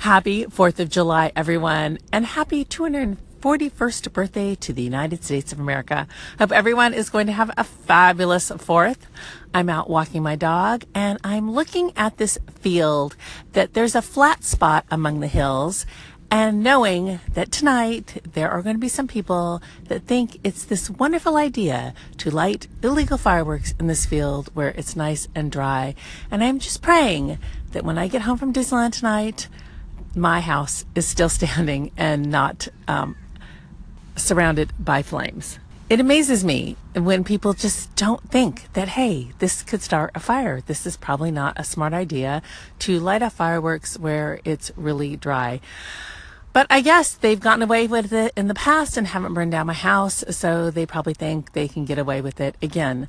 Happy 4th of July, everyone, and happy 241st birthday to the United States of America. Hope everyone is going to have a fabulous 4th. I'm out walking my dog and I'm looking at this field that there's a flat spot among the hills and knowing that tonight there are going to be some people that think it's this wonderful idea to light illegal fireworks in this field where it's nice and dry. And I'm just praying that when I get home from Disneyland tonight, my house is still standing and not um, surrounded by flames. It amazes me when people just don't think that, hey, this could start a fire. This is probably not a smart idea to light up fireworks where it's really dry. But I guess they've gotten away with it in the past and haven't burned down my house, so they probably think they can get away with it again.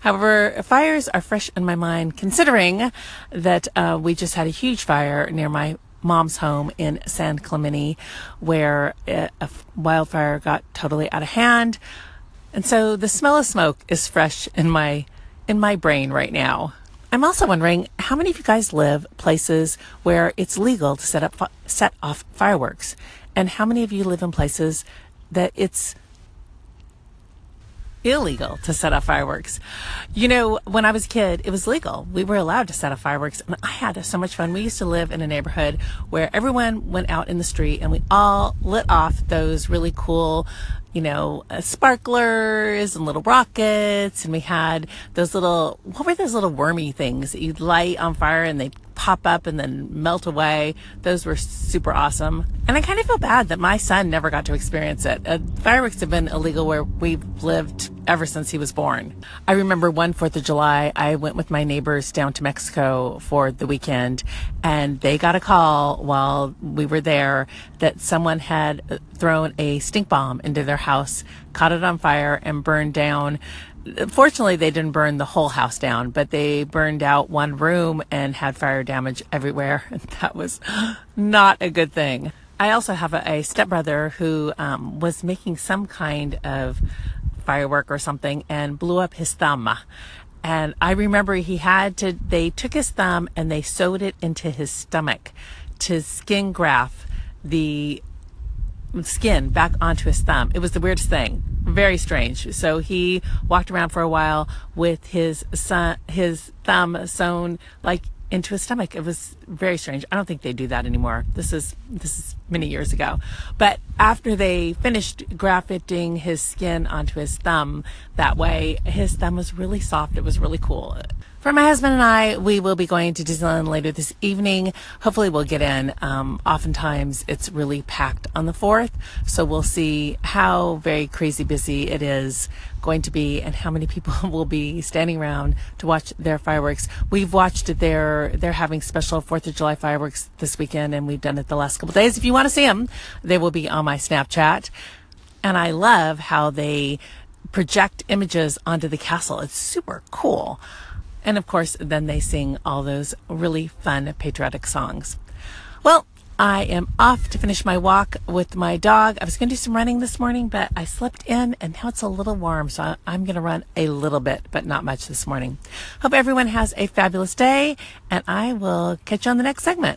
However, fires are fresh in my mind considering that uh, we just had a huge fire near my mom's home in San Clemente where a, a wildfire got totally out of hand. And so the smell of smoke is fresh in my in my brain right now. I'm also wondering how many of you guys live places where it's legal to set up set off fireworks and how many of you live in places that it's illegal to set off fireworks. You know, when I was a kid, it was legal. We were allowed to set off fireworks, and I had so much fun. We used to live in a neighborhood where everyone went out in the street and we all lit off those really cool you know, uh, sparklers and little rockets. And we had those little, what were those little wormy things that you'd light on fire and they pop up and then melt away. Those were super awesome. And I kind of feel bad that my son never got to experience it. Uh, fireworks have been illegal where we've lived ever since he was born. I remember one 4th of July, I went with my neighbors down to Mexico for the weekend and they got a call while we were there that someone had thrown a stink bomb into their house, caught it on fire and burned down fortunately they didn't burn the whole house down but they burned out one room and had fire damage everywhere and that was not a good thing i also have a, a stepbrother who um, was making some kind of firework or something and blew up his thumb and i remember he had to they took his thumb and they sewed it into his stomach to skin graft the skin back onto his thumb. It was the weirdest thing. Very strange. So he walked around for a while with his son, his thumb sewn like into his stomach. It was very strange. I don't think they do that anymore. This is this is many years ago. But after they finished grafting his skin onto his thumb that way, his thumb was really soft. It was really cool. For my husband and I, we will be going to Disneyland later this evening. Hopefully, we'll get in. Um, oftentimes, it's really packed on the 4th, so we'll see how very crazy busy it is going to be and how many people will be standing around to watch their fireworks. We've watched their, they're having special 4th of July fireworks this weekend, and we've done it the last couple days. If you want to see them, they will be on my Snapchat. And I love how they project images onto the castle. It's super cool. And of course, then they sing all those really fun patriotic songs. Well, I am off to finish my walk with my dog. I was going to do some running this morning, but I slept in and now it's a little warm. So I'm going to run a little bit, but not much this morning. Hope everyone has a fabulous day and I will catch you on the next segment.